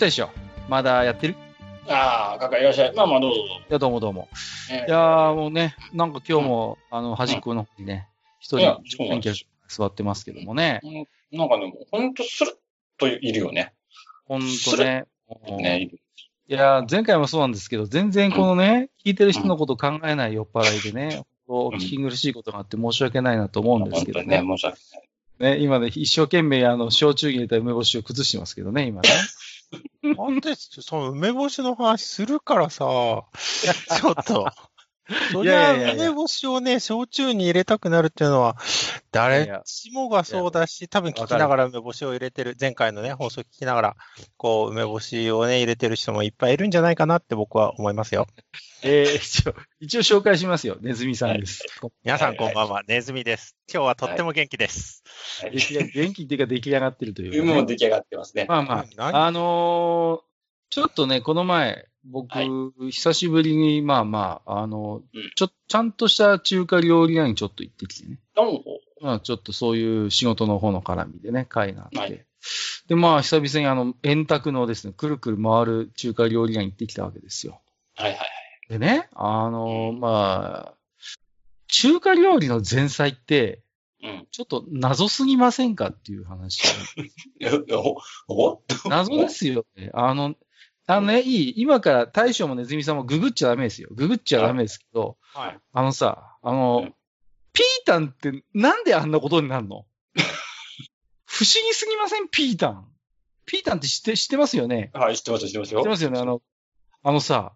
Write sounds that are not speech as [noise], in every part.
ゆうたでしょまだやってる？ああ、かかいらっしゃい。まあまあ、どうぞどうぞ。いや、どうもどうも。えいやーもうね、なんか今日も、あの、端っこの方にね、一うなんです座ってますけどもね。うんなんかね、ほんとスルッといるよね。ほんとね。ね、いやー前回もそうなんですけど、全然このね、聞いてる人のこと考えない酔っ払いでね、本当聞き苦しいことがあって申し訳ないなと思うんですけどね、ね。申し訳ない。ね、今ね、一生懸命、あの、焼酎に入れた梅干しを崩してますけどね、今ね。なんで、その梅干しの話するからさ、[laughs] ちょっと。そりゃ、梅干しをね、焼酎に入れたくなるっていうのは、誰やしもがそうだし、多分聞きながら梅干しを入れてる、前回のね、放送聞きながら、こう、梅干しをね、入れてる人もいっぱいいるんじゃないかなって僕は思いますよ。えー、一応、一応紹介しますよ。ネズミさんです。皆さんこんばんは、ネズミです。今日はとっても元気です。はい元気っていうか出来上がってるというかね、もう出来上がってますね。まあま何？あ、あのーちょっとね、この前、僕、はい久しぶりに、まあまあ、あの、うんちょ、ちゃんとした中華料理屋にちょっと行ってきてね。まあ、ちょっとそういう仕事の方の絡みでね、会があって。はいで、まあ、久々にあの、円卓のですね、くるくる回る中華料理屋に行ってきたわけですよ。はいはいでね、あのーうんまあ、中華料理の前菜って、はい。ちょっと謎すぎませんかっていう話。[laughs] 謎ですよね。あの、あのね、いい今から大将もネズミさんもググっちゃダメですよ。ググっちゃダメですけど、はい。あのさ、あの、うんピータンってなんであんなことになるの？[laughs] 不思議すぎません？ピータン。ピータンって知って、知ってますよね？はい、知ってます、知ってますよ。知ってますよね？あの、あのさ、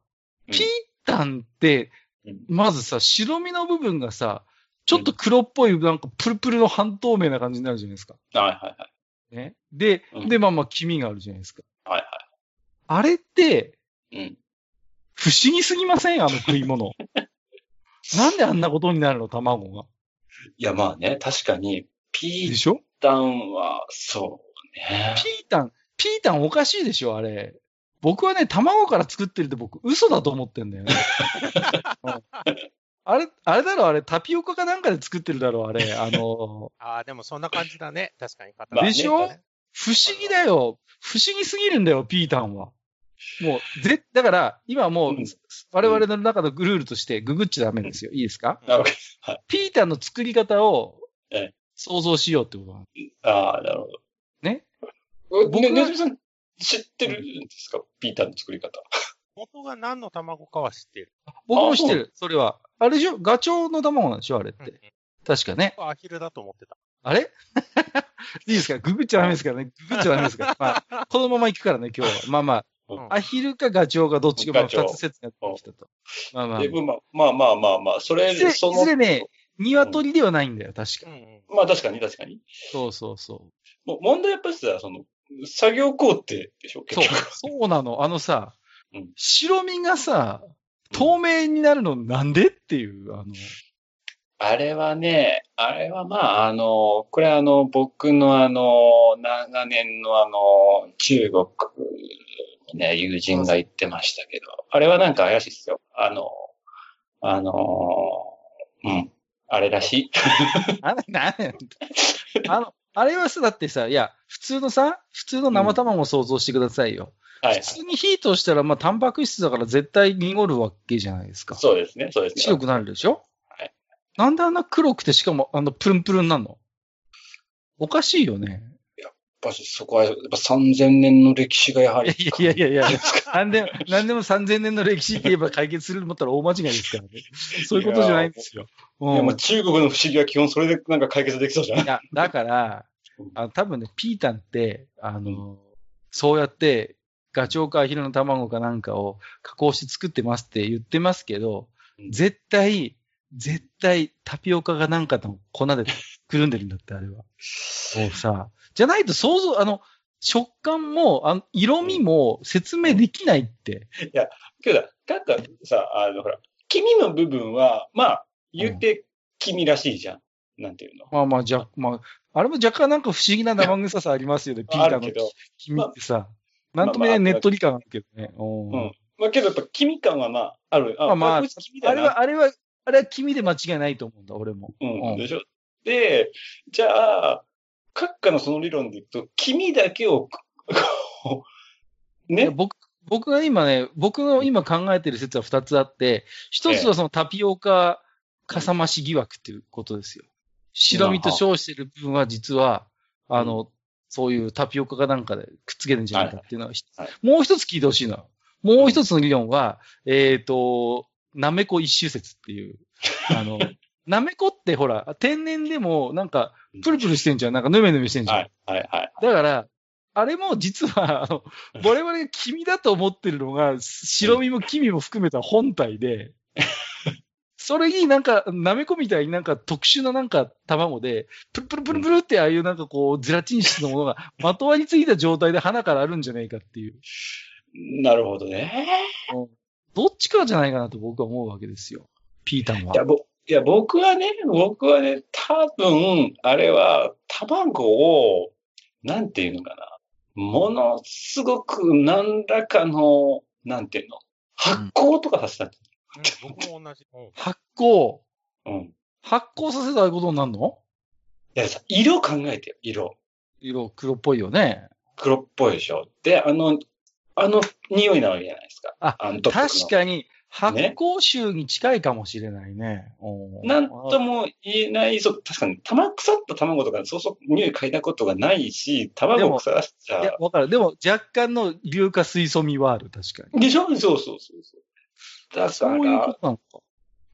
うんピータンってうん、まずさ、白身の部分がさ、ちょっと黒っぽい、なんかプルプルの半透明な感じになるじゃないですか。はいはいはい。ね？で、うんで、まあまあ、黄身があるじゃないですか。はいはあれって、い。うん。不思議すぎません？あの食い物。[laughs] なんであんなことになるの？卵が。いや、まあね、確かに、ピータンは、そうね。ピータン、ピータンおかしいでしょあれ。僕はね、卵から作ってるって僕、嘘だと思ってんだよね。[laughs] うんあれ、あれだろあれ、タピオカかなんかで作ってるだろあれ。あの、[laughs] ああ、でもそんな感じだね。確かに。まあねでしょ？不思議だよ。不思議すぎるんだよ、ピータンは。もう、ぜ、だから、今もううん、我々の中のルールとしてググっちゃダメですよ。いいですか？なるほピータンの作り方をええ想像しようってことなんでど。ああ、なるほど。ね？僕ね、ずみさん、知ってるんですか？ピータンの作り方。元が何の卵かは知っている。僕も知ってる。それは。あれでしょ？ガチョウの卵なんでしょあれっうんうんて。確かね。アヒルだと思ってた。あれ？[laughs] いいですか？ググっちゃダメですからね。ググっちゃダメですから。まあ、このまま行くからね、今日は。まあまうんあ、アヒルかガチョウかどっちか、まあ、ガチョウ二つ説が出てきたと。まあまあ。でまあまあまあまあまあ、それいずれ、いそのずれね、鶏ではないんだよ、確か。まあ確かに確かに。そうそうそう。もう問題やっぱりさ、その、作業工程でしょ結そう局。、そうなの。あのさうん、白身がさ、透明になるのなんでっていう、あの、あれはね、あれはまあ、あの、これあの、僕のあの、長年のあの、中国のね、友人が言ってましたけど、あれはなんか怪しいですよ。あの、あの、うん、あれらしい。[laughs] あれ、なあの、あれはさ、だってさ、いや、普通のさ、普通の生卵を想像してくださいよ。はい、はい。普通に火通したら、まあ、タンパク質だから絶対濁るわけじゃないですか。そうですね、そうですね。白くなるでしょ？はい。なんであんな黒くて、しかも、あの、プルンプルンなの？おかしいよね。やっぱしそこは、やっぱ3000年の歴史がやはいり。やいやいやいや、[laughs] なんでも、なんでも3000年の歴史って言えば解決すると思ったら大間違いですからね。[laughs] そういうことじゃないんですよ。うんいやまあ中国の不思議は基本それでなんか解決できそうじゃないいや、だからうん、あ多分ね、ピータンって、あの、そうやって、ガチョウかアヒルの卵かなんかを加工して作ってますって言ってますけど、うん絶対、絶対タピオカがなんかの粉でくるんでるんだって、あれは。もうさ、じゃないと想像、あの、食感も、あの色味も説明できないって。けど、なんかさ、あの、ほら、黄身の部分は、まあ、言って黄身らしいじゃん。なんていうの。まあまあ、じゃ、まあ、あれも若干なんか不思議な生臭さありますよね、ピーターの黄身ってさ。なんとも言えないねっとり感あるけどね。うんうんまあけどやっぱ黄身感はまあ、ある。まあまあこいつ黄身だなあれは、あれは、あれは黄身で間違いないと思うんだ、俺も。う、うんんでしょで、じゃあ、閣下のその理論でいくと、黄身だけを、こうね、僕、僕が今ね、僕の今考えてる説は二つあって、一つはそのタピオカかさ増し疑惑っていうことですよ。白身と称してる部分は実は、うん。あの、そういうタピオカかなんかでくっつけるんじゃないかっていうのは、はい。もう一つ聞いてほしいの。は、もう一つの理論は、えっ、と、なめこ一周説っていう、あの、[laughs] なめこってほら、天然でもなんか、プルプルしてんじゃん。なんかヌメヌメしてんじゃん。はい、はい、はい。だから、あれも実は、あの、我々が黄身だと思ってるのが、白身も黄身も含めた本体で、それになんか、なめこみたいになんか特殊ななんか卵で、プルプルプルプルってああいうなんかこう、ゼラチン質のものがまとわりついた状態で鼻からあるんじゃないかっていう。なるほどね。どっちかじゃないかなと僕は思うわけですよ。ピータンいや、は。ぼいや僕はね、僕はね、多分、あれは、卵を、なんていうのかな。ものすごく何らかの、なんていうの。発酵とかさせた。うん僕も同じ。うん発酵。うん。発酵させたらああいうことになるの？いやさ、色考えてよ、色。色黒っぽいよね。黒っぽいでしょ。で、あの、あの匂いなわけじゃないですか。ああの確かに、発酵臭に近いかもしれないね。うんなんとも言えない、そう、確かに、玉腐った卵とか、そうそう匂い嗅いだことがないし、卵を腐らしちゃいや、わかる。でも、若干の硫化水素味はある、確かに。でしょ？そうそうそうそう。だかそういうこら、となのか。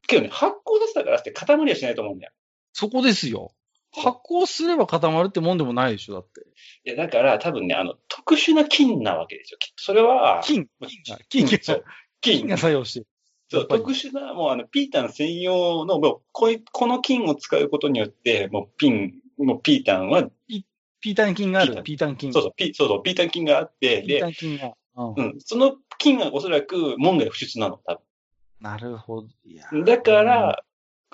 けどね、発酵させたからって固まりはしないと思うんだよ。そこですよ。発酵すれば固まるってもんでもないでしょ、だって。いや、だから多分ね、あの、特殊な菌なわけですよ。きっとそれは、菌、菌が、菌菌菌が作用してる。そう特殊な、もうあの、ピータン専用の、もうこい、この菌を使うことによって、もうピン、もうピータンは、ピータン菌がある。ピピータン菌。そうそう、ピそうそう、ピータン菌があって、ピータで、ン菌が。うんうん、その菌がおそらく門外不出なの、多なるほど。だから、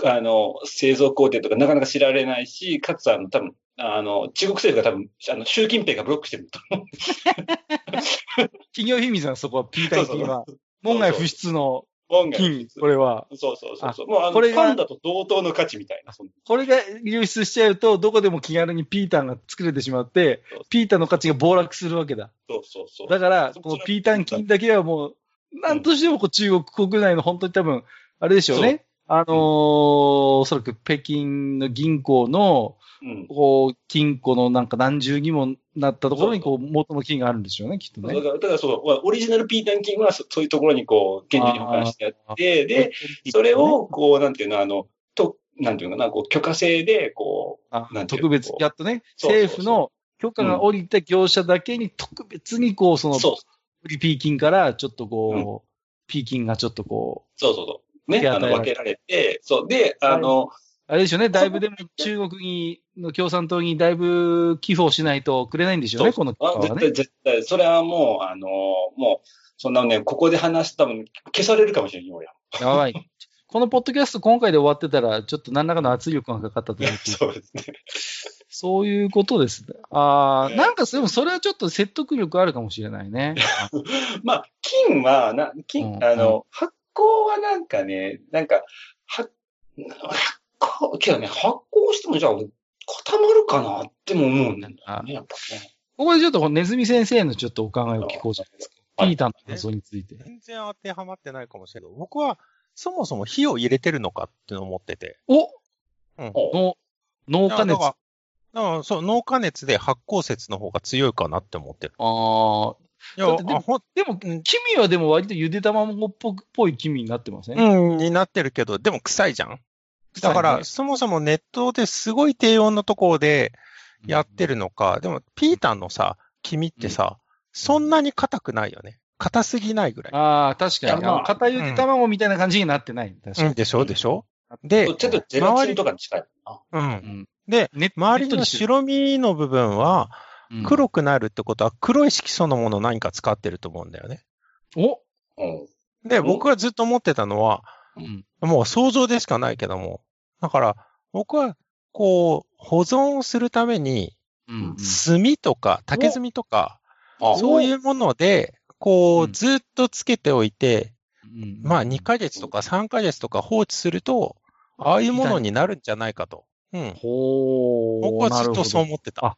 あの、製造工程とかなかなか知られないし、かつあの、多分、あの、中国政府が多分、あの、習近平がブロックしてると思う。[laughs] 企業秘密なの、そこは、ピータン菌は。門外不出の門外不菌、出これは。そうそうそうそう。もうあの、これがパンダと同等の価値みたいな。これが流出しちゃうと、どこでも気軽にピータンが作れてしまってそう、ピータンの価値が暴落するわけだ。そうそうそう。だから、そこのピータン菌だけはもう、なんとしてもこう中国国内の本当に多分、あれでしょうね。あのーおそらく北京の銀行の、うん。こう、金庫のなんか何重にもなったところに、こう、元の金があるんでしょうね、きっとね。だから、だからそう、オリジナルピータン菌はそそういうところにこう、厳重に保管してあって、で、それを、こう、なんていうの、あの、と、なんていうのかな、こう、許可制で、こあなんていう特別やっとね、政府の許可が下りた業者だけに特別に、こう、その、そう、売りピー金から、ちょっとこう、ピー金がちょっとこう、そうそうそう。ね、あの、分けられて、そう、で、あの、あれでしょうね、だいぶでも中国に、の共産党にだいぶ寄付をしないとくれないんでしょうね、このあ絶対、はね。絶対、それはもう、あの、もう、そんなね、ここで話す多分、消されるかもしれない、俺は。やばい。このポッドキャスト今回で終わってたら、ちょっと何らかの圧力がかかったと思って、そうですね。そういうことですね。ああ、ねなんか、でもそれはちょっと説得力あるかもしれないね。[laughs] まあ、金は、な、金、うんあの、発酵はなんかね、なんか、発、発酵、けどね、発酵してもじゃあ、固まるかなっても思うんだよね、やっぱね。ここでちょっとネズミ先生のちょっとお考えを聞こうじゃないですか。はいピーターの謎について。全然当てはまってないかもしれないけど、僕はそもそも火を入れてるのかっていうのを思ってて。おうん。おの農家熱。あだから、だからそう、農家熱で発酵説の方が強いかなって思ってる。あいや、でも。でも、黄身はでも割とゆで卵っぽくっぽい黄身になってません、うん、になってるけど、でも臭いじゃん。だから、そもそもネットですごい低温のところでやってるのか、でも、ピータンのさ、黄身ってさ、そんなに硬くないよね。硬すぎないぐらい。ああ、確かに。まああの片ゆで卵みたいな感じになってない。確かに。うん、でしょでしょで、ちょっとゼラチンとかに近いな。う。うんんで、ね周りの白身の部分はうん黒くなるってことは黒い色素のものを何か使ってると思うんだよね。おうん。で、うん僕がずっと思ってたのは、うんもう想像でしかないけども、だから僕はこう、保存をするために、うん炭とか竹炭とか、あそういうもので、こう、うんずっとつけておいて、うんまあ2ヶ月とか3ヶ月とか放置すると、ああいうものになるんじゃないかと。うん。ほー。僕はずっとそう思ってた。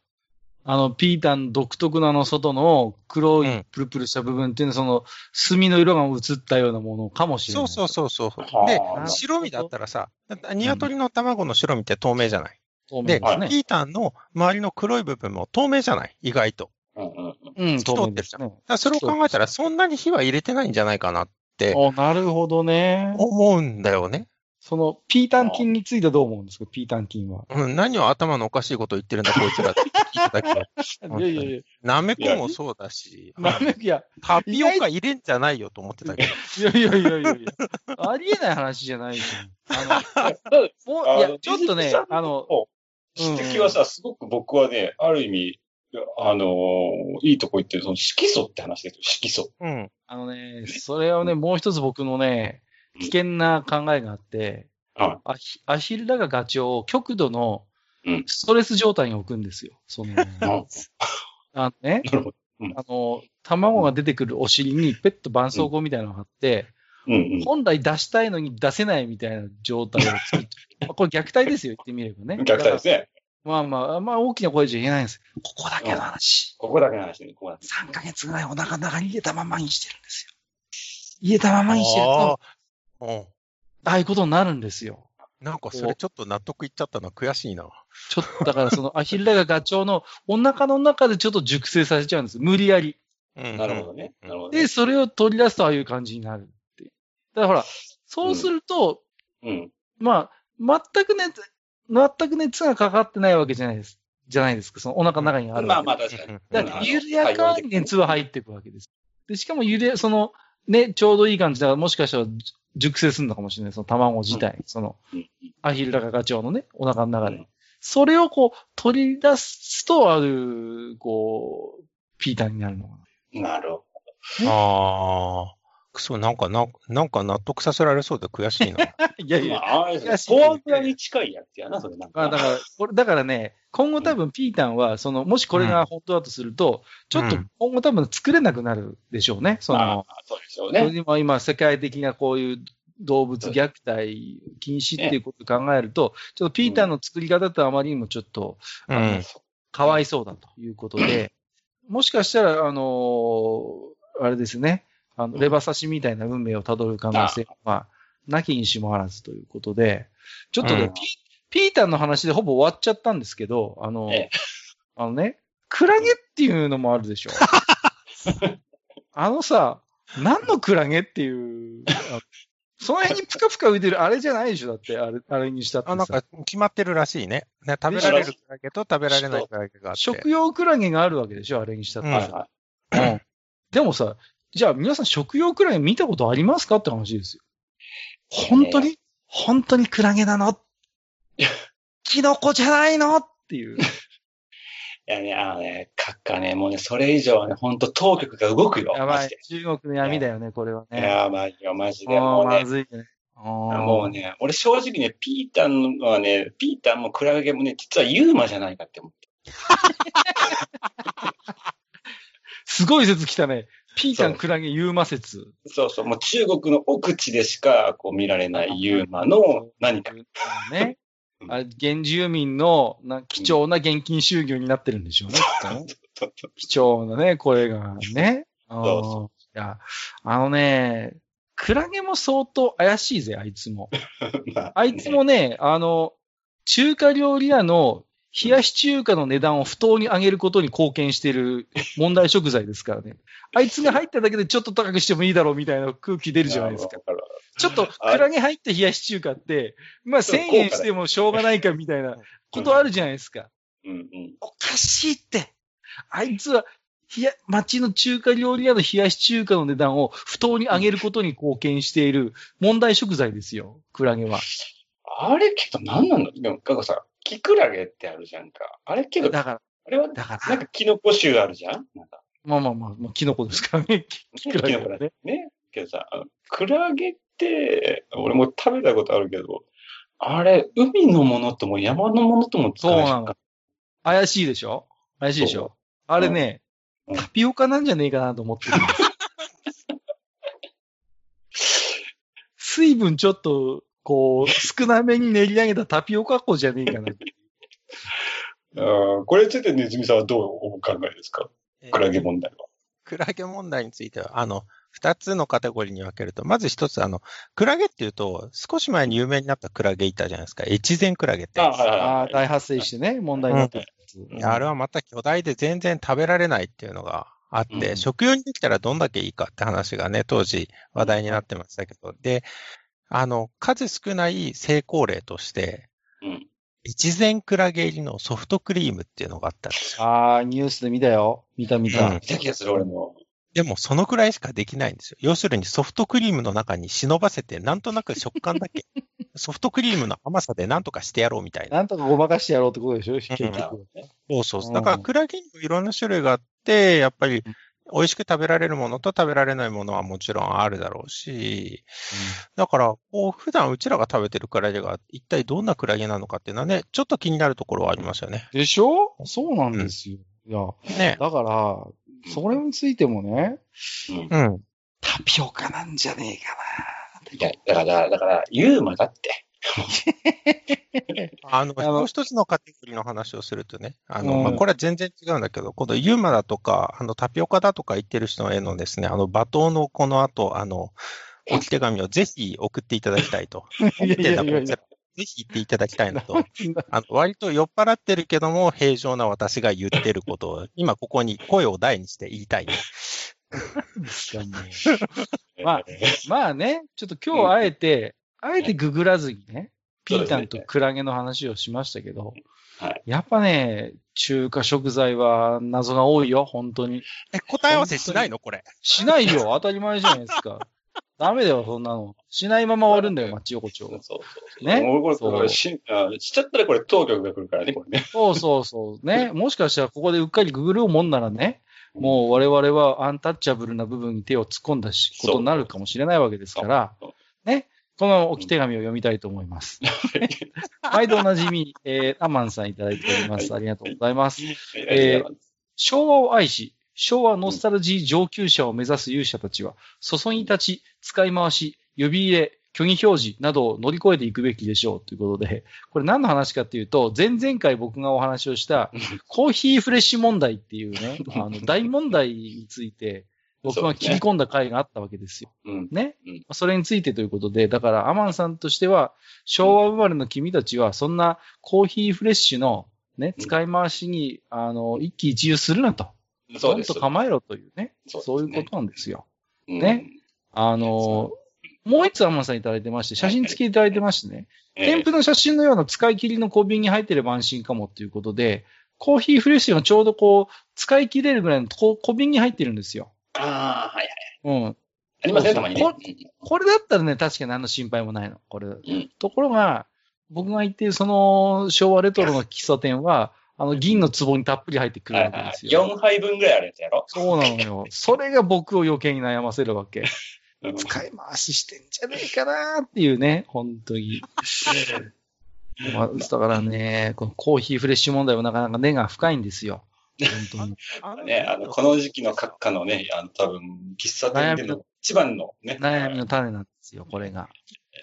ああの、ピータン独特なあの外の黒いうんプルプルした部分っていうのは、その、炭の色が映ったようなものかもしれなそい。うそうそうそう。はあで白身だったらさ、だって鶏の卵の白身って透明じゃない。透明で。ピータンの周りの黒い部分も透明じゃない意外と。うんうんうん。うん、透き通ってるじゃんね。それを考えたら、そんなに火は入れてないんじゃないかなっておなるほどね。思うんだよね。その、ピータン菌についてはどう思うんですか、ピータン菌は。うん、何を頭のおかしいこと言ってるんだ、こいつらって聞いてたけど。[laughs] いやいやいや、なめこもそうだし、なめいや、タピオカ入れんじゃないよと思ってたけど。いやいやいやいやいや、ありえない話じゃないじゃん。あの、[laughs] もう、いやちょっとねあの、指摘はさ、すごく僕はね、ある意味、あのーいいとこ言ってる、その色素って話ですよ、色素。うん。あのね、それはね、もう一つ僕のね、危険な考えがあって、はいアヒアヒルラガガチョウを極度のうんストレス状態に置くんですよ。その、ああのね。あの、卵が出てくるお尻にペット絆創膏みたいなのがあって、うんうん。本来出したいのに出せないみたいな状態を作ってる。まあこれ虐待ですよ、言ってみればね。虐待ですね。まあまあ、まあ大きな声じゃ言えないんです。ここだけの話。ここだけの話ね、ここだけ。3ヶ月ぐらいお腹の中に入れたままにしてるんですよ。入れたままにしてるあと、あうん。ああいうことになるんですよ。なんかそれちょっと納得いっちゃったの悔しいな。ちょっとだからそのアヒルラガガチョウのお腹の中でちょっと熟成させちゃうんです。無理やり。うんなるほどね。なるほどね。で、それを取り出すとああいう感じになるって。だからほら、そうすると、うん。まあ、全く熱、全く熱がかかってないわけじゃないです。じゃないですか。そのお腹の中にあるわけまあまあ確かに。だから緩やかに熱は入っていくわけです。で、しかもゆで、その、ね、ちょうどいい感じだから、もしかしたら熟成するのかもしれない。その卵自体。その、うんアヒルラガガチョウのね、お腹の中で。うんそれをこう、取り出すと、ある、こう、ピーターになるのかな。なるほああ。くそ、なんかな、なんか納得させられそうで悔しいな。[laughs] いやいど。まや。あ、フォアグラに近いやつやな、それなんか。あだから、これ、だからね、今後多分ピータンは、その、もしこれが本当だとすると、ちょっとうん今後多分作れなくなるでしょうね。その、まあ、そうでしょうね。今、今、世界的なこういう動物虐待禁止っていうことを考えると、ちょっとピーターの作り方とあまりにもちょっとうん。かわいそうだということで、もしかしたら、あのーあれですね、あの、レバ刺しみたいな運命をたどる可能性は、なきにしもあらずということで、ちょっとね、うんピピーターの話でほぼ終わっちゃったんですけど、あの、ええあのね、クラゲっていうのもあるでしょ。[laughs] あのさ、何のクラゲっていう、あその辺にプカプカ浮いてるあれじゃないでしょだって、あれ、あれにしたってさ。あ、なんか決まってるらしいね。ね食べられるクラゲと食べられないクラゲがあって。食用クラゲがあるわけでしょあれにしたってうんさ。うんでもさ、じゃあ皆さん食用クラゲ見たことありますかって話ですよ。本当に、本当にクラゲなの？キノコじゃないの？っていう。いやね、あのね、閣下ね、もうね、それ以上はね、ほんと当局が動くよ。やばい。中国の闇だよね、これはね。やばいよ、マジで。もうね、まずいね。ももうね、俺正直ね、ピータンはね、ピータンもクラゲもね、実はユーマじゃないかって思って。[laughs] すごい説来たね。ピータンクラゲユーマ説。そうそう、もう中国の奥地でしかこう見られないユーマの何か。ね。うんあれ、原住民のな貴重な現金収入になってるんでしょうね。きっとね貴重なね、これがね。あそーいや、あのね、クラゲも相当怪しいぜ、あいつも。[laughs] まあいつもね、あの、中華料理屋の冷やし中華の値段を不当に上げることに貢献している [laughs] 問題食材ですからね。あいつが入っただけでちょっと高くしてもいいだろうみたいな空気出るじゃないですか。ちょっとクラゲ入った冷やし中華って、まあ1000円してもしょうがないかみたいなことあるじゃないですか。うんうん。おかしいって。あいつは、冷や、町の中華料理屋の冷やし中華の値段を不当に上げることに貢献している問題食材ですよ、クラゲは。あれけど何なんだでも、かかさ、キクラゲってあるじゃんか。あれけど、だから、あれは、だからなんかキノコ臭あるじゃん？なんか。まあまあまあ、まあ、キノコですからね。[laughs] キキクラゲはね。ね。けどさ、あのクラゲって、俺も食べたことあるけど、あれ、海のものとも山のものともそうなの怪しいでしょ？怪しいでしょ？あれね、うんタピオカなんじゃねえかなと思ってる。[laughs] 水分ちょっと、こう、少なめに練り上げたタピオカ粉じゃねえかな。[laughs] あーこれについてネズミさんはどうお考えですか？クラゲ問題は。クラゲ問題については、あの、二つのカテゴリーに分けると、まず一つ、あの、クラゲっていうと、少し前に有名になったクラゲいたじゃないですか。越前クラゲって。あはいはいああ、はい。大発生してね、問題になってるやつ。んあれはまた巨大で全然食べられないっていうのがあって、うん食用にできたらどんだけいいかって話がね、当時話題になってましたけど、で、あの、数少ない成功例として、うん。越前クラゲ入りのソフトクリームっていうのがあったんですよ。ああ、ニュースで見たよ。見た見た。うん見た気がする、俺も。でも、そのくらいしかできないんですよ。要するにソフトクリームの中に忍ばせて、なんとなく食感だけ、[laughs] ソフトクリームの甘さでなんとかしてやろうみたいな。なんとかごまかしてやろうってことでしょ？結局ねそうそうだから、クラゲにもいろんな種類があって、やっぱり、美味しく食べられるものと食べられないものはもちろんあるだろうし、だから、こう、普段うちらが食べてるクラゲが一体どんなクラゲなのかっていうのはね、ちょっと気になるところはありますよね。でしょ？そうなんですよ。いや、ね。だから、それについてもね、うんうん。タピオカなんじゃねえかいや、だから、だから、ユーマだって。[laughs] あの、もう一つのカテゴリーの話をするとね、あの、うんまあ、これは全然違うんだけど、今度ユーマだとか、あの、タピオカだとか言ってる人へのですね、あの、罵倒のこの後、あの、置き手紙をぜひ送っていただきたいと。な。[laughs] いやいやいやいやぜひ言っていただきたいなと。[laughs] あの、割と酔っ払ってるけども、平常な私が言ってることを、今ここに声を大にして言いたいね。まあまあね、ちょっと今日はあえて、あえてググらずにね、ピータンとクラゲの話をしましたけど、はいやっぱね、中華食材は謎が多いよ、本当に。え、答え合わせしないの？これ。しないよ、当たり前じゃないですか。[laughs] ダメだよ、そんなの。しないまま終わるんだよ、マッチ横丁そう。そうそう。ね？もうこれ、そうこれしあしちゃったらこれ当局が来るからね、これね。そうそうそう。ね？[laughs] もしかしたらここでうっかりググるもんならね、もう我々はアンタッチャブルな部分に手を突っ込んだし、そうことになるかもしれないわけですからそう、ね。この置き手紙を読みたいと思います。[laughs] 毎度おなじみ、えー、アマンさんいただいております。ありがとうございます。えー昭和を愛し、昭和ノスタルジー上級者を目指す勇者たちは、注ぎ立ち、使い回し、指入れ、虚偽表示などを乗り越えていくべきでしょうということで、これ何の話かっていうと、前々回僕がお話をしたコーヒーフレッシュ問題っていうね、あの大問題について僕が切り込んだ回があったわけですよ。うん。ねうん。それについてということで、だからアマンさんとしては、昭和生まれの君たちは、そんなコーヒーフレッシュのね、うん使い回しに、あの、一喜一憂するなと。そうですと。構えろというね。そういうことなんですよ。うんね。あの、もう一つアマンさんいただいてまして、写真付きいただいてましてね、ええ添付の写真のような使い切りの小瓶に入ってれば安心かもということで、コーヒーフレッシュがちょうどこう、使い切れるぐらいのこ小瓶に入ってるんですよ。ああ、はいはい。うん。ありますね、たまにね。ここれだったらね、確かに何の心配もないの。これ。んところが、僕が言っているその昭和レトロの喫茶店は、あの銀の壺にたっぷり入ってくるわけですよ。4杯分ぐらいあるやつやろ？そうなのよ。[laughs] それが僕を余計に悩ませるわけ。うん使い回ししてんじゃねえかなっていうね、本当に。まあ、だからね、このコーヒーフレッシュ問題はなかなか根が深いんですよ。本当に。ね、あの、この時期の閣下のね、あの、多分、喫茶店での一番のね。悩みの種なんですよ、これが。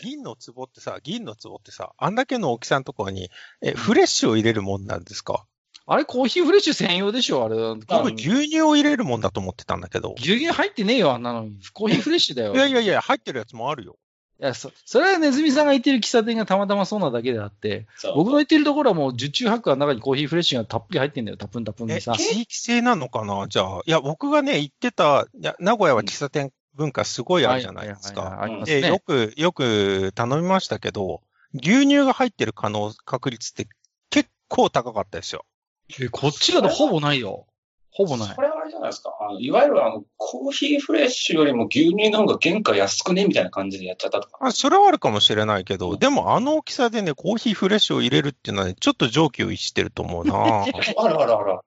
銀の壺ってさ、銀の壺ってさ、あんだけの大きさのところに、え、フレッシュを入れるもんなんですか？あれ、コーヒーフレッシュ専用でしょ、あれ。僕、牛乳を入れるもんだと思ってたんだけど。牛乳入ってねえよ、あんなのに。コーヒーフレッシュだよ。いやいやいや、入ってるやつもあるよ。いや、そ、それはネズミさんが言ってる喫茶店がたまたまそうなだけであって、僕の言ってるところはもう受注白の中にコーヒーフレッシュがたっぷり入ってんだよ、タプンタプンえ、でさ。地域性なのかな？じゃあ。いや、僕がね、行ってた、いや、名古屋は喫茶店文化すごいあるじゃないですか。ありますで、よね。く、よく頼みましたけど、牛乳が入ってる可能、確率って結構高かったですよ。えこっちだとほぼないよ。ほぼないそ。れはあれじゃないですか。あのいわゆるあの、コーヒーフレッシュよりも牛乳の方が原価安くねみたいな感じでやっちゃったとか。あそれはあるかもしれないけど、でもあの大きさでね、コーヒーフレッシュを入れるっていうのはね、ちょっと上気を逸してると思うなあらあらあら。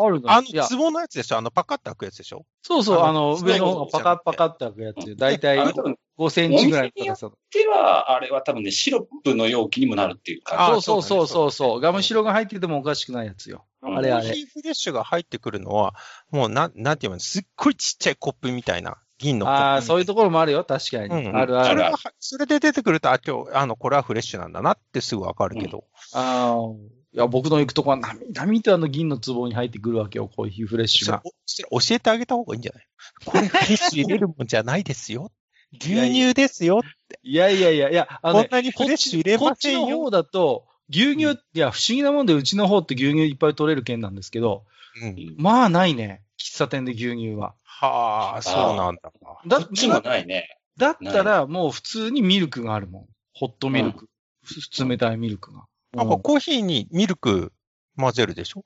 あるのあの壺のやつでしょ？あのパカッと開くやつでしょ？そうそう、ああのの、上の方がパカッパカッと開くやつ。だいたいあれ多分5センチぐらいの高さ。では、あれは多分ね、シロップの容器にもなるっていうあか。そうそうそうそうそうだねそう。ガムシロが入っててもおかしくないやつよ。うんあれあれコーヒ。ーフレッシュが入ってくるのは、もうなん、なんていうの、すっごいちっちゃいコップみたいな、銀のコップみたいな。ああ、そういうところもあるよ。確かに。うんうんあるある。それが、それで出てくると、あ、今日、あの、これはフレッシュなんだなってすぐわかるけど。ああ。いや、僕の行くとこは、なみなみとあの銀の壺に入ってくるわけよ。コーヒーフレッシュが。それそれ教えてあげた方がいいんじゃない？これフレッシュ入れるもんじゃないですよ。牛乳ですよ。いやいやいやいや、あのねこんなにフレッシュ入れこっちませんよ。の方だと、牛乳、いや、不思議なもんで、うちの方って牛乳いっぱい取れる県なんですけど、うんまあないね。喫茶店で牛乳は。はあ、そうなんだ。だこっちもないね。だったら、もう普通にミルクがあるもん。ホットミルク。ふ冷たいミルクが。なんかコーヒーにミルク混ぜるでしょ？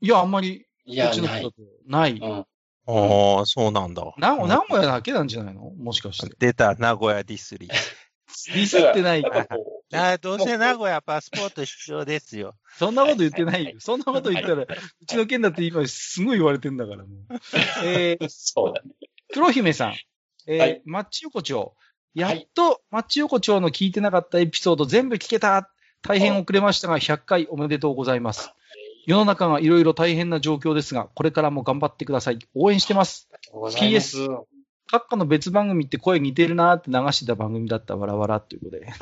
いや、あんまり、いうや、ちのない。人だとない。うん。ああ、そうなんだ。な、うん名古屋だけなんじゃないの？もしかして。出た、名古屋ディスリー。ディスってないだ。からあどうせ名古屋パスポート必要ですよ。そんなこと言ってないはいよ。そんなこと言ったら、うちの県だって今すごい言われてんだからもう。えー、そうだね。黒姫さん。えーはいマッチ横丁。やっと、マッチ横丁の聞いてなかったエピソード全部聞けた。大変遅れましたが、100回おめでとうございます。世の中がいろいろ大変な状況ですが、これからも頑張ってください。応援してます。PS 閣下の別番組って声似てるなーって流してた番組だったわらわらっていうことで。[laughs]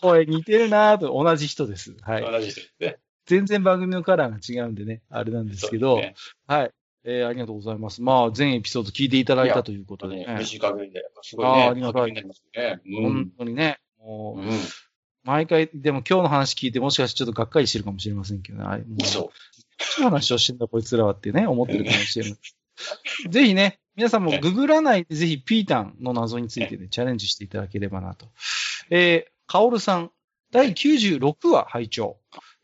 声似てるなーと同じ人です。はい。同じ人ですね。全然番組のカラーが違うんでね、あれなんですけど、そうですはい。えーありがとうございます。まあ、全エピソード聞いていただいたということでね。ね嬉しい限りで。すごいね。あーありがたいね。う本ん。当にね、もう、うん。毎回、でも今日の話聞いてもしかしてちょっとがっかりしてるかもしれませんけどね。あれもうそ何の話をしてんだこいつらはってね、思ってるかもしれない。[laughs] ぜひね、皆さんもググらないでぜひピータンの謎についてね、チャレンジしていただければなと。えー、カオルさん、第96話拝聴。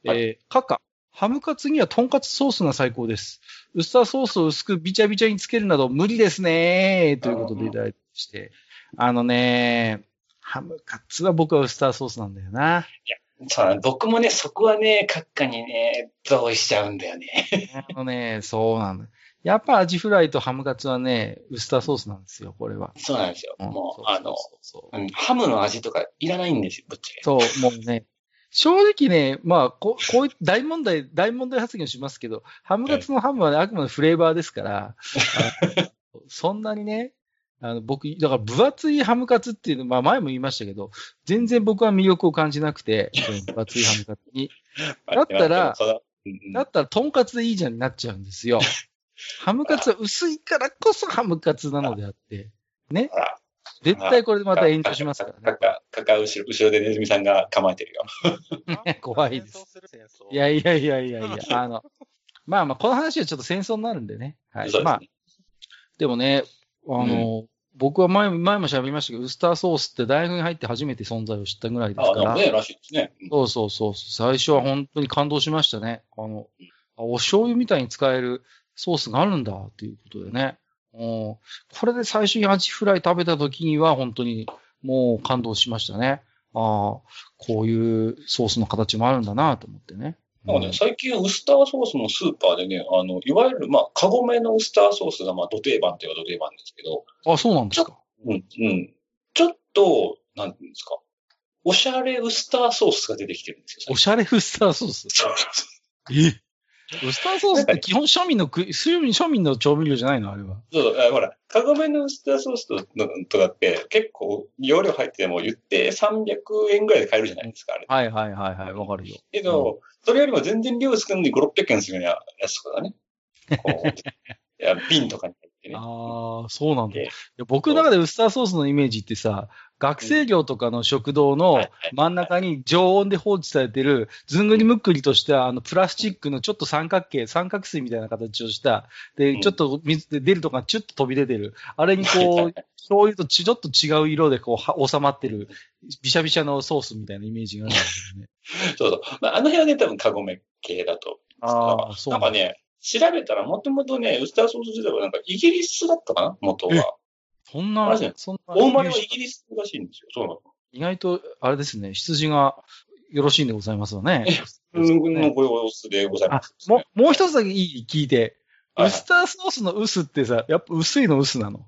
えー、カカ、ハムカツにはトンカツソースが最高です。ウスターソースを薄くビチャビチャにつけるなど無理ですねということでいただいてまして。あのね、ハムカツは僕はウスターソースなんだよな。う。そうだね僕もね、そこはね、閣下にね、同意しちゃうんだよね。あのね、そうなんだ。やっぱアジフライとハムカツはね、ウスターソースなんですよ、これは。そうなんですよ。うんもう、あの、ハムの味とかいらないんですよ、ぶっちゃけ。そう、もうね、正直ね、まあ、ここういう大問題、大問題発言をしますけど、ハムカツのハムはね、あくまでフレーバーですから、[laughs] そんなにね、あの、僕、だから分厚いハムカツっていうの、まあ前も言いましたけど、全然僕は魅力を感じなくて、分厚いハムカツに。[laughs] だったらだったら、トンカツでいいじゃんになっちゃうんですよ。ハムカツは薄いからこそハムカツなのであって、ね。絶対これでまた炎上しますからね。かか、かか後ろ、後ろでネズミさんが構えてるよ。怖いです。いやいやいやいやいや、あの、まあまあ、この話はちょっと戦争になるんでね。はい。まあ。でもね、あの、僕は前前も喋りましたけど、ウスターソースって大学に入って初めて存在を知ったぐらいですあ、から、でもね、らしいですね。うんそうそうそう、最初は本当に感動しましたね。あの、あお醤油みたいに使えるソースがあるんだっていうことでね。うんこれで最初にアジフライ食べた時には本当にもう感動しましたね。ああ、こういうソースの形もあるんだなと思ってね。なんかね、最近ウスターソースのスーパーでね、あの、いわゆる、まあ、カゴメのウスターソースが、まあ、土定番といえば土定番ですけど、あ、そうなんですか。うん、うん。ちょっと、なんていうんですか、おしゃれウスターソースが出てきてるんですよ。おしゃれウスターソース？そうそえ？ウスターソースって基本庶民の庶民庶民の調味料じゃないの？あれは。うそうあほら、カゴメのウスターソースととかって結構容量入ってても言って300円ぐらいで買えるじゃないですか、あれ。はいはいはいはい、わかるよ。けど、それよりも全然量少ないんで5、600円するようなやつとかね。こう、いや、瓶とかに入ってね。ああ、そうなんだ。いでや僕の中でウスターソースのイメージってさ、学生寮とかの食堂の真ん中に常温で放置されてる、ずんぐりむっくりとしたあのプラスチックのちょっと三角形、三角錐みたいな形をした、で、うんちょっと水で出るとかチュッと飛び出てる。あれにこう、醤油とちちょっと違う色でこうは収まってる、びしゃびしゃのソースみたいなイメージがあるんですよね。[laughs] そうそう。まあ、あの辺はね、多分カゴメ系だとああ、そうなんかね、調べたらもともとね、ウスターソース自体はなんかイギリスだったかな元は。そんなそんな。大生まれはイギリスらしいんですよ。そうなの。意外と、あれですね、羊がよろしいんでございますよね。うん、のご様子でございあます、、もう、もう一つだけいい聞いて。はいウスターソースの薄ってさ、やっぱ薄いの薄なの。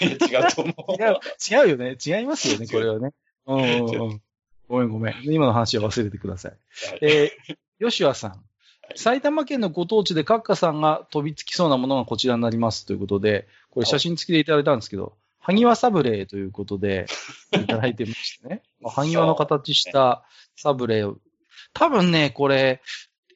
違うと思う。[laughs] 違う、違うよね。違いますよね、これはね。うんうんうん。ごめんごめん。今の話は忘れてください。えー、吉和さん。埼玉県のご当地でカッカさんが飛びつきそうなものがこちらになりますということで、これ写真付きでいただいたんですけど、萩和サブレーということで [laughs] いただいてましてね。萩和の形したサブレーを。多分ね、これ、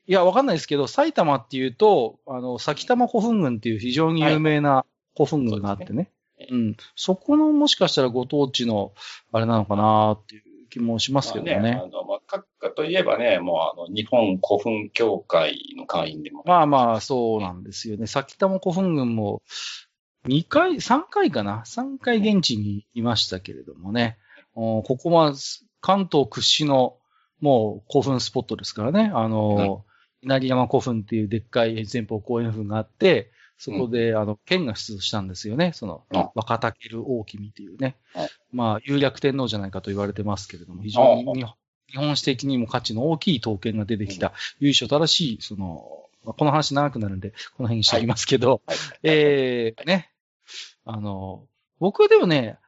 いや、わかんないですけど、埼玉っていうと、あの、埼玉古墳群っていう非常に有名な古墳群があってね。はいうん。そこのもしかしたらご当地の、あれなのかなっていう気もしますけどね。まあ、あの、まあ、閣下といえばね、もうあの、日本古墳協会の会員でも。まあまあ、そうなんですよね。先玉古墳群も、2回、3回かな ?3 回現地にいましたけれどもね。おここは関東屈指のもう古墳スポットですからね。あの、稲荷山古墳っていうでっかい前方後円墳があって、そこで、あの、県が出土したんですよね。そのあ、若武大君っていうねはい。まあ、有略天皇じゃないかと言われてますけれども、非常に日本史的にも価値の大きい刀剣が出てきた、由緒正しい、その、まあこの話長くなるんで、この辺にしておきますけど、はい。えー、ね。あの、僕はでもね、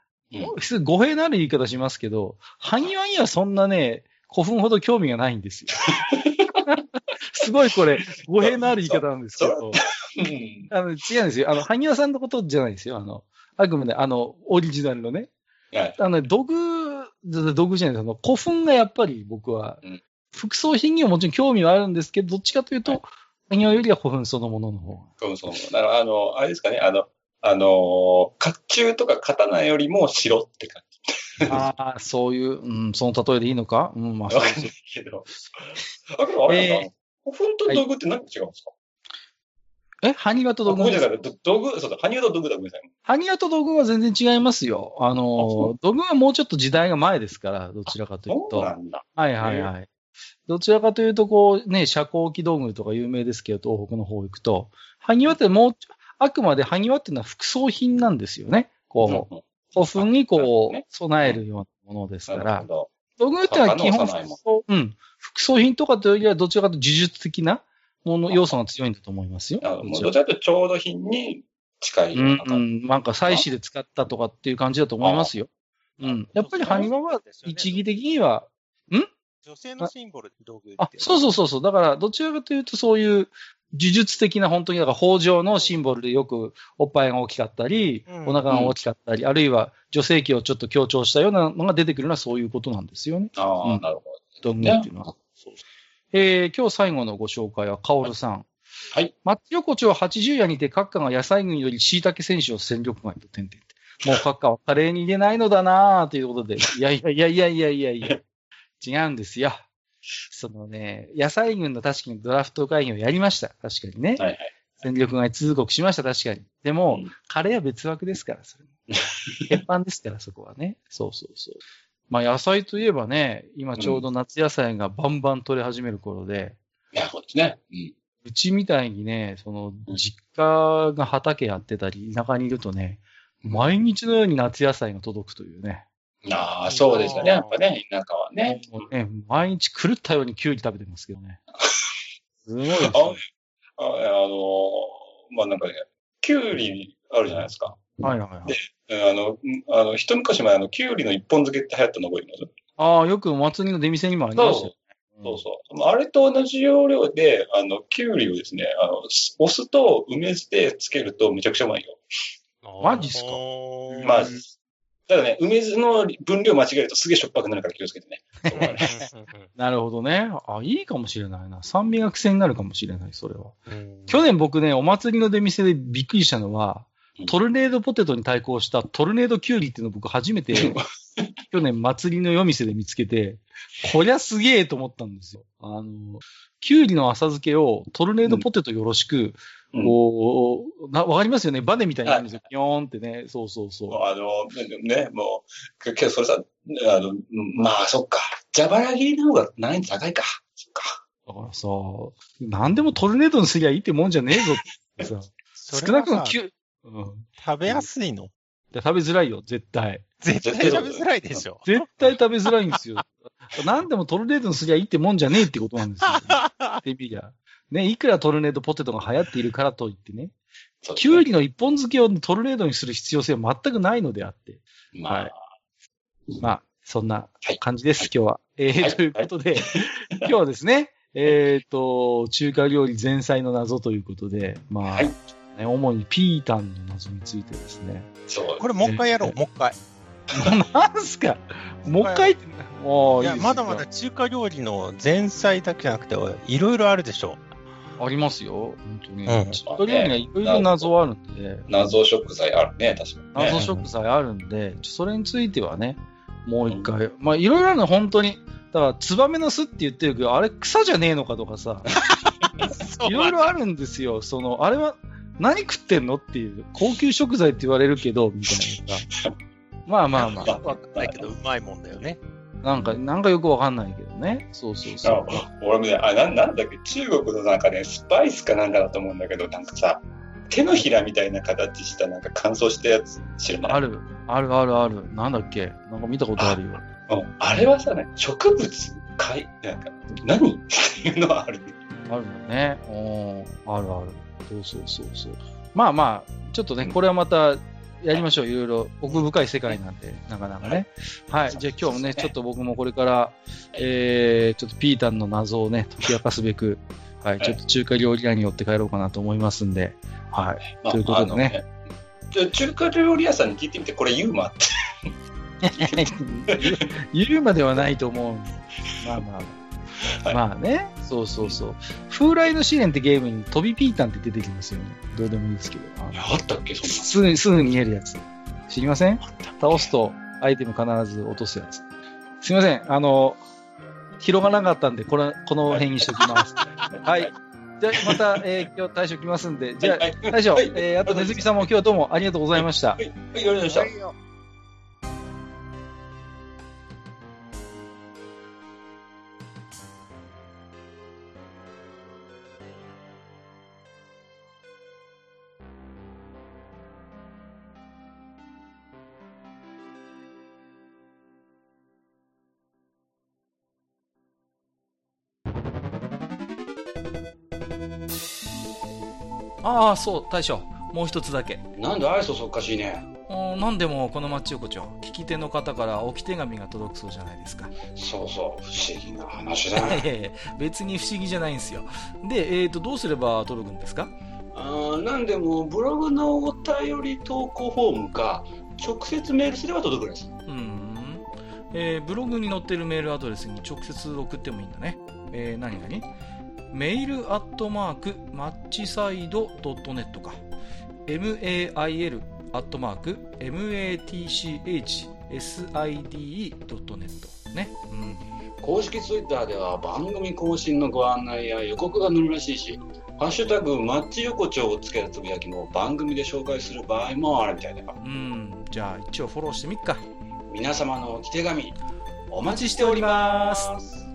語弊のある言い方しますけど、埴輪にはそんなね、古墳ほど興味がないんですよ。[laughs] すごいこれ、語弊のある言い方なんですけど、うん。あの、違うんですよ。あの、埴輪さんのことじゃないですよ。あの、あくまで、あの、オリジナルのね。はい。あの、道具、道具じゃないです。あの、古墳がやっぱり僕は、うん服装品にはもちろん興味はあるんですけど、どっちかというと、埴輪よりは古墳そのものの方が。そうそう。だから、あの、あれですかね、あの、あの、甲冑とか刀よりも白って感ああ、そういう、うん、その例えでいいのか？うん、まあ、じ。そうわかんないけど。あ、けどあれなんだ、古墳と道具って何が違うんですか、え、埴輪と道具？あごめんなさい、ど道具、そうだ、埴輪と道具だ、ごめんなさい。埴輪と道具は全然違いますよ。あの、道具はもうちょっと時代が前ですから、どちらかというそうと。なんだ。はいはいはい。どちらかというと、こうね、遮光器道具とか有名ですけど、東北の方行くと、埴輪ってもう、あくまで埴輪っていうのは副葬品なんですよね。こう、うん古墳にこう、ね備えるようなものですから。道具っていうのは基本副葬、うん、副葬品とかというよりはどちらかというと呪術的なもの、要素が強いんだと思いますよ。どちらかというと調度品に近いよううんな、感うん、なんか祭祀で使ったとかっていう感じだと思いますよ。うん。やっぱり埴輪は一義的には、女性のシンボル、道具って。あ、そうそうそうそう。だから、どちらかというとそういう呪術的な本当に、だから北条のシンボルでよくおっぱいが大きかったり、うんお腹が大きかったり、あるいは女性器をちょっと強調したようなのが出てくるのはそういうことなんですよね。じ。ああ、うんなるほ道具っていうのは。えー、今日最後のご紹介は、カオルさん。はい。松横丁80夜にて、閣下が野菜軍より椎茸選手を戦力外と点々。もう閣下はカレーに入れないのだなぁ、ということで。いやいやいやいやいやいやいや。違うんですよ。そのね、野菜軍の確かにドラフト会議をやりました。確かにね。はいはい。戦力外通告しました、確かに。でも、うんカレーは別枠ですから、それも。[laughs] 鉄板ですから、そこはね。そうそうそう。まあ野菜といえばね、今ちょうど夏野菜がバンバン取れ始める頃で、いや、そうですね。うん。うちみたいにね、そのうん、実家が畑やってたり、田舎にいるとね、毎日のように夏野菜が届くというね。ああ、そうですよね。やっぱね、田舎はね。もうね毎日狂ったようにキュウリ食べてますけどね。[laughs] すごいですよ。ああの、まあなんかね、キュウリあるじゃないですか。はいはいはい。あの、うんあの、一昔前、あの、キュウリの一本漬けって流行ったの覚えてます？ああ、よくお祭りの出店にもありましたよ。そうそう。あれと同じ要領で、あの、キュウリをですね、あの、お酢と梅酢でつけるとめちゃくちゃうまいよ。マジっすか？まあ、ただね、梅酢の分量間違えるとすげえしょっぱくなるから気をつけてね。なるほどね。あ、いいかもしれないな。酸味が癖になるかもしれない、それは。うん去年僕ね、お祭りの出店でびっくりしたのはうん、トルネードポテトに対抗したトルネードキュウリっていうのを僕初めて、[laughs] 去年祭りの夜店で見つけて、こりゃすげえと思ったんですよ。あの、キュウリの浅漬けをトルネードポテトよろしく、うんこう、なわかりますよねバネみたいになるんですよ。ピヨーンってね。そうそうそう。あの、ね、もう、けけどそれさ、あの、まあ、そっか。蛇腹切りの方が難易度高いか。そっか。だからさ、何でもトルネードにすりゃいいってもんじゃねえぞって [laughs] さ。そ少なくともきゅ、うん。食べやすいの？で食べづらいよ、絶対。絶対食べづらいでしょ。絶対食べづらいんですよ。[laughs] 何でもトルネードにすりゃいいってもんじゃねえってことなんですよ。って意味じゃ。ね、いくらトルネードポテトが流行っているからといってね、ね。キュウリの一本漬けをトルネードにする必要性は全くないのであって。まあ、はい。まあ、そんなはい。感じです、今日は。えーはい。ということで、[laughs] 今日はですね、えっ、と、中華料理前菜の謎ということで、まあ、はい。ね、主にピータンの謎についてですね。そう。これもう一回やろう、もう一回。なんすか？もう一回？って、もうい。や、まだまだ中華料理の前菜だけじゃなくて、いろいろあるでしょありますよ。本当に。うん料理にはいろいろ謎はあるんで、謎食材あるね、確かに、ね。謎食材あるんで、ちょそれについてはね、もう一回、まあいろいろあるの、本当に。だから、ツバメの巣って言ってるけど、あれ草じゃねえのかとかさ、[laughs] いろいろあるんですよ。その、あれは何食ってんのっていう、高級食材って言われるけど、みたいなさ。[laughs] まあまあまあ、わかんないけど、うまいもんだよね。なんか、なんかよくわかんないけどね。そうそうそう。あ俺もね、あ、なんなんだっけ、中国のなんかね、スパイスかなんかだと思うんだけど、なんかさ、手のひらみたいな形したなんか乾燥したやつ知らない？ある、あるあるある。なんだっけ？なんか見たことあるよ。うんあれはさ、ね、植物かい、なんか、何？[laughs] っていうのはある。あるのね。うん、あるある。そうそうそうそう。まあまあ、ちょっとね、これはまたやりましょう。いろいろ奥深い世界なんで、なかなかね。はい。じゃあ今日もね、ちょっと僕もこれから、えー、ちょっとピータンの謎をね、解き明かすべく、はい、ちょっと中華料理屋に寄って帰ろうかなと思いますんで、はい。まあということでね。中華料理屋さんに聞いてみて、これユーマって。[laughs] 言うまではないと思う。まあまあ。はいまあね、そうそうそう。風来の試練ってゲームに飛びピータンって出てきますよね。どうでもいいですけど。あのあったっけ、そんな。すぐ、すぐ逃げるやつ。知りません？倒すとアイテム必ず落とすやつ。すいません。あの、広がらなかったんで、これ、この辺にしときます。はい。じゃあ、また、えー今日大将来ますんで、じゃはいあ、大将、はいえーあとネズミさんも今日はどうもありがとうございました。はい、はい、ありがとうございました。ああ、そう、大将。もう一つだけ。なんで愛想そっかしいね。うんなんでもこの町横丁、聞き手の方から置き手紙が届くそうじゃないですか。そうそう、不思議な話だ [laughs] いやね。いや別に不思議じゃないんですよ。で、えーと、どうすれば届くんですか？あーなんでも、ブログのお便り投稿フォームか、直接メールすれば届くんです。うーん、えーブログに載ってるメールアドレスに直接送ってもいいんだね。えー、何々メールアットマークマッチサイドドットネットか。mail アットマーク matchside.net ね。うん。公式ツイッターでは番組更新のご案内や予告が載るらしいし、ハッシュタグマッチ横丁をつけたつぶやきも番組で紹介する場合もあるみたいだから、うん。じゃあ一応フォローしてみっか。皆様のお手紙、おお待ちしております。